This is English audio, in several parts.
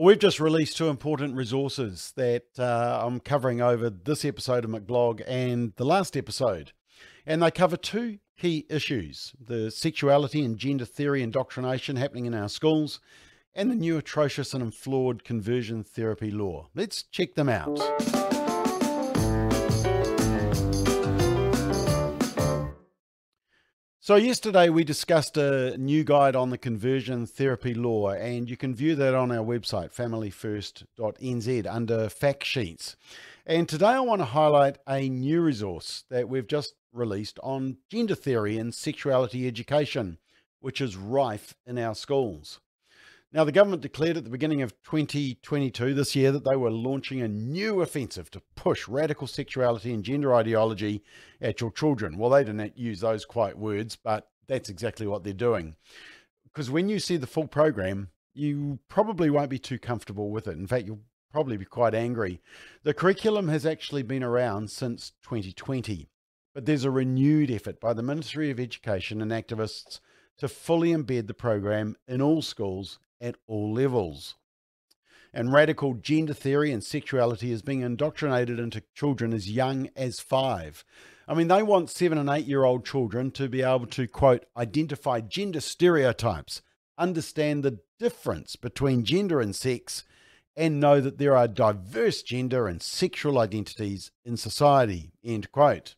We've just released two important resources that uh, I'm covering over this episode of McBlog and the last episode. And they cover two key issues the sexuality and gender theory indoctrination happening in our schools, and the new atrocious and flawed conversion therapy law. Let's check them out. So, yesterday we discussed a new guide on the conversion therapy law, and you can view that on our website, familyfirst.nz, under fact sheets. And today I want to highlight a new resource that we've just released on gender theory and sexuality education, which is rife in our schools. Now, the government declared at the beginning of 2022 this year that they were launching a new offensive to push radical sexuality and gender ideology at your children. Well, they didn't use those quite words, but that's exactly what they're doing. Because when you see the full program, you probably won't be too comfortable with it. In fact, you'll probably be quite angry. The curriculum has actually been around since 2020, but there's a renewed effort by the Ministry of Education and activists to fully embed the program in all schools at all levels. And radical gender theory and sexuality is being indoctrinated into children as young as five. I mean, they want seven and eight year old children to be able to, quote, identify gender stereotypes, understand the difference between gender and sex, and know that there are diverse gender and sexual identities in society, end quote.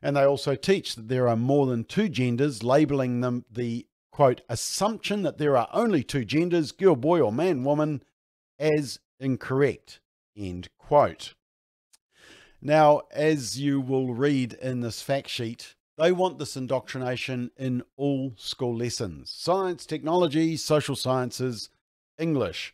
And they also teach that there are more than two genders, labeling them the quote, assumption that there are only two genders, girl, boy, or man, woman, as incorrect, end quote. Now, as you will read in this fact sheet, they want this indoctrination in all school lessons science, technology, social sciences, English.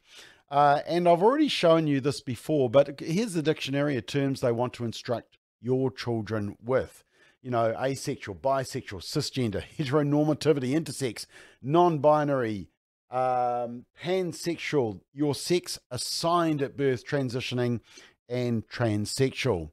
Uh, and I've already shown you this before, but here's the dictionary of terms they want to instruct your children with you know, asexual, bisexual, cisgender, heteronormativity, intersex, non binary, um, pansexual, your sex assigned at birth, transitioning, and transsexual.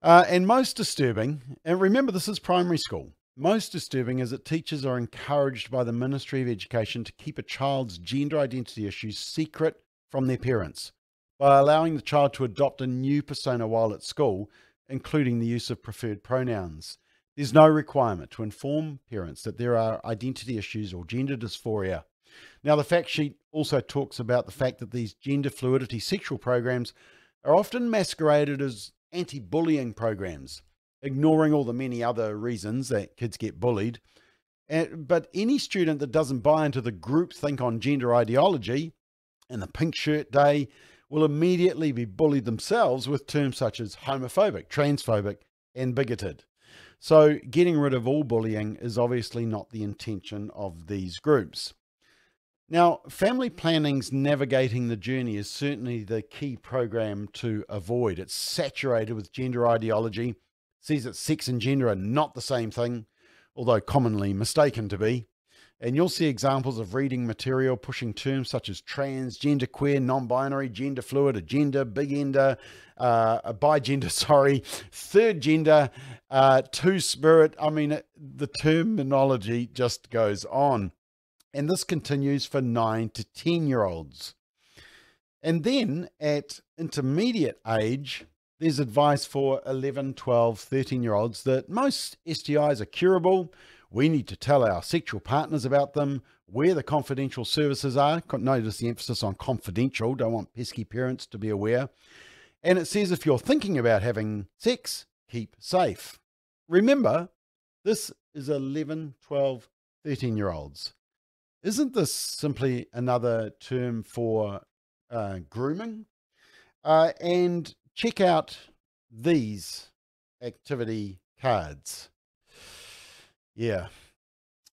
Uh, and most disturbing, and remember this is primary school, most disturbing is that teachers are encouraged by the Ministry of Education to keep a child's gender identity issues secret from their parents by allowing the child to adopt a new persona while at school including the use of preferred pronouns. There's no requirement to inform parents that there are identity issues or gender dysphoria. Now, the fact sheet also talks about the fact that these gender fluidity sexual programs are often masqueraded as anti bullying programs, ignoring all the many other reasons that kids get bullied. Eh, but any student that doesn't buy into the group think on gender ideology and the pink shirt day will immediately be bullied themselves with terms such as homophobic, transphobic, and bigoted. So, getting rid of all bullying is obviously not the intention of these groups. Now, family planning's Navigating the Journey is certainly the key program to avoid. It's saturated with gender ideology, sees that sex and gender are not the same thing, although commonly mistaken to be. And you'll see examples of reading material pushing terms such as trans, gender queer, non binary, gender fluid, agender, big ender, uh, a bigender, sorry, third gender, uh, two spirit. I mean, the terminology just goes on. And this continues for nine to 10 year olds. And then at intermediate age, there's advice for 11, 12, 13 year olds that most STIs are curable we need to tell our sexual partners about them, where the confidential services are. Notice the emphasis on confidential. Don't want pesky parents to be aware. And it says if you're thinking about having sex, keep safe. Remember, this is 11, 12, 13 year olds. Isn't this simply another term for uh, grooming? Uh, and check out these activity cards. Yeah.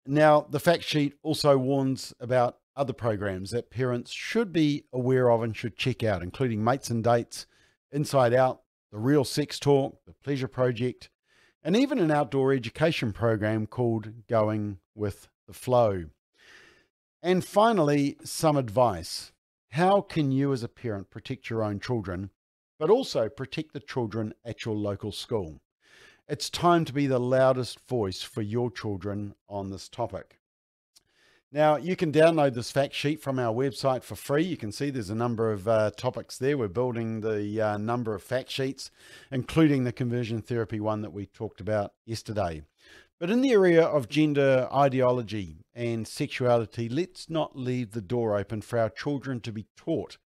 Now, the fact sheet also warns about other programs that parents should be aware of and should check out, including Mates and Dates, Inside Out, The Real Sex Talk, The Pleasure Project, and even an outdoor education program called Going with the Flow. And finally, some advice. How can you, as a parent, protect your own children, but also protect the children at your local school? It's time to be the loudest voice for your children on this topic. Now, you can download this fact sheet from our website for free. You can see there's a number of uh, topics there. We're building the uh, number of fact sheets, including the conversion therapy one that we talked about yesterday. But in the area of gender ideology and sexuality, let's not leave the door open for our children to be taught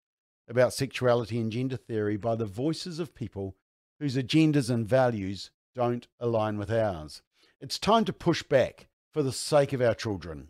about sexuality and gender theory by the voices of people whose agendas and values don't align with ours. It's time to push back for the sake of our children.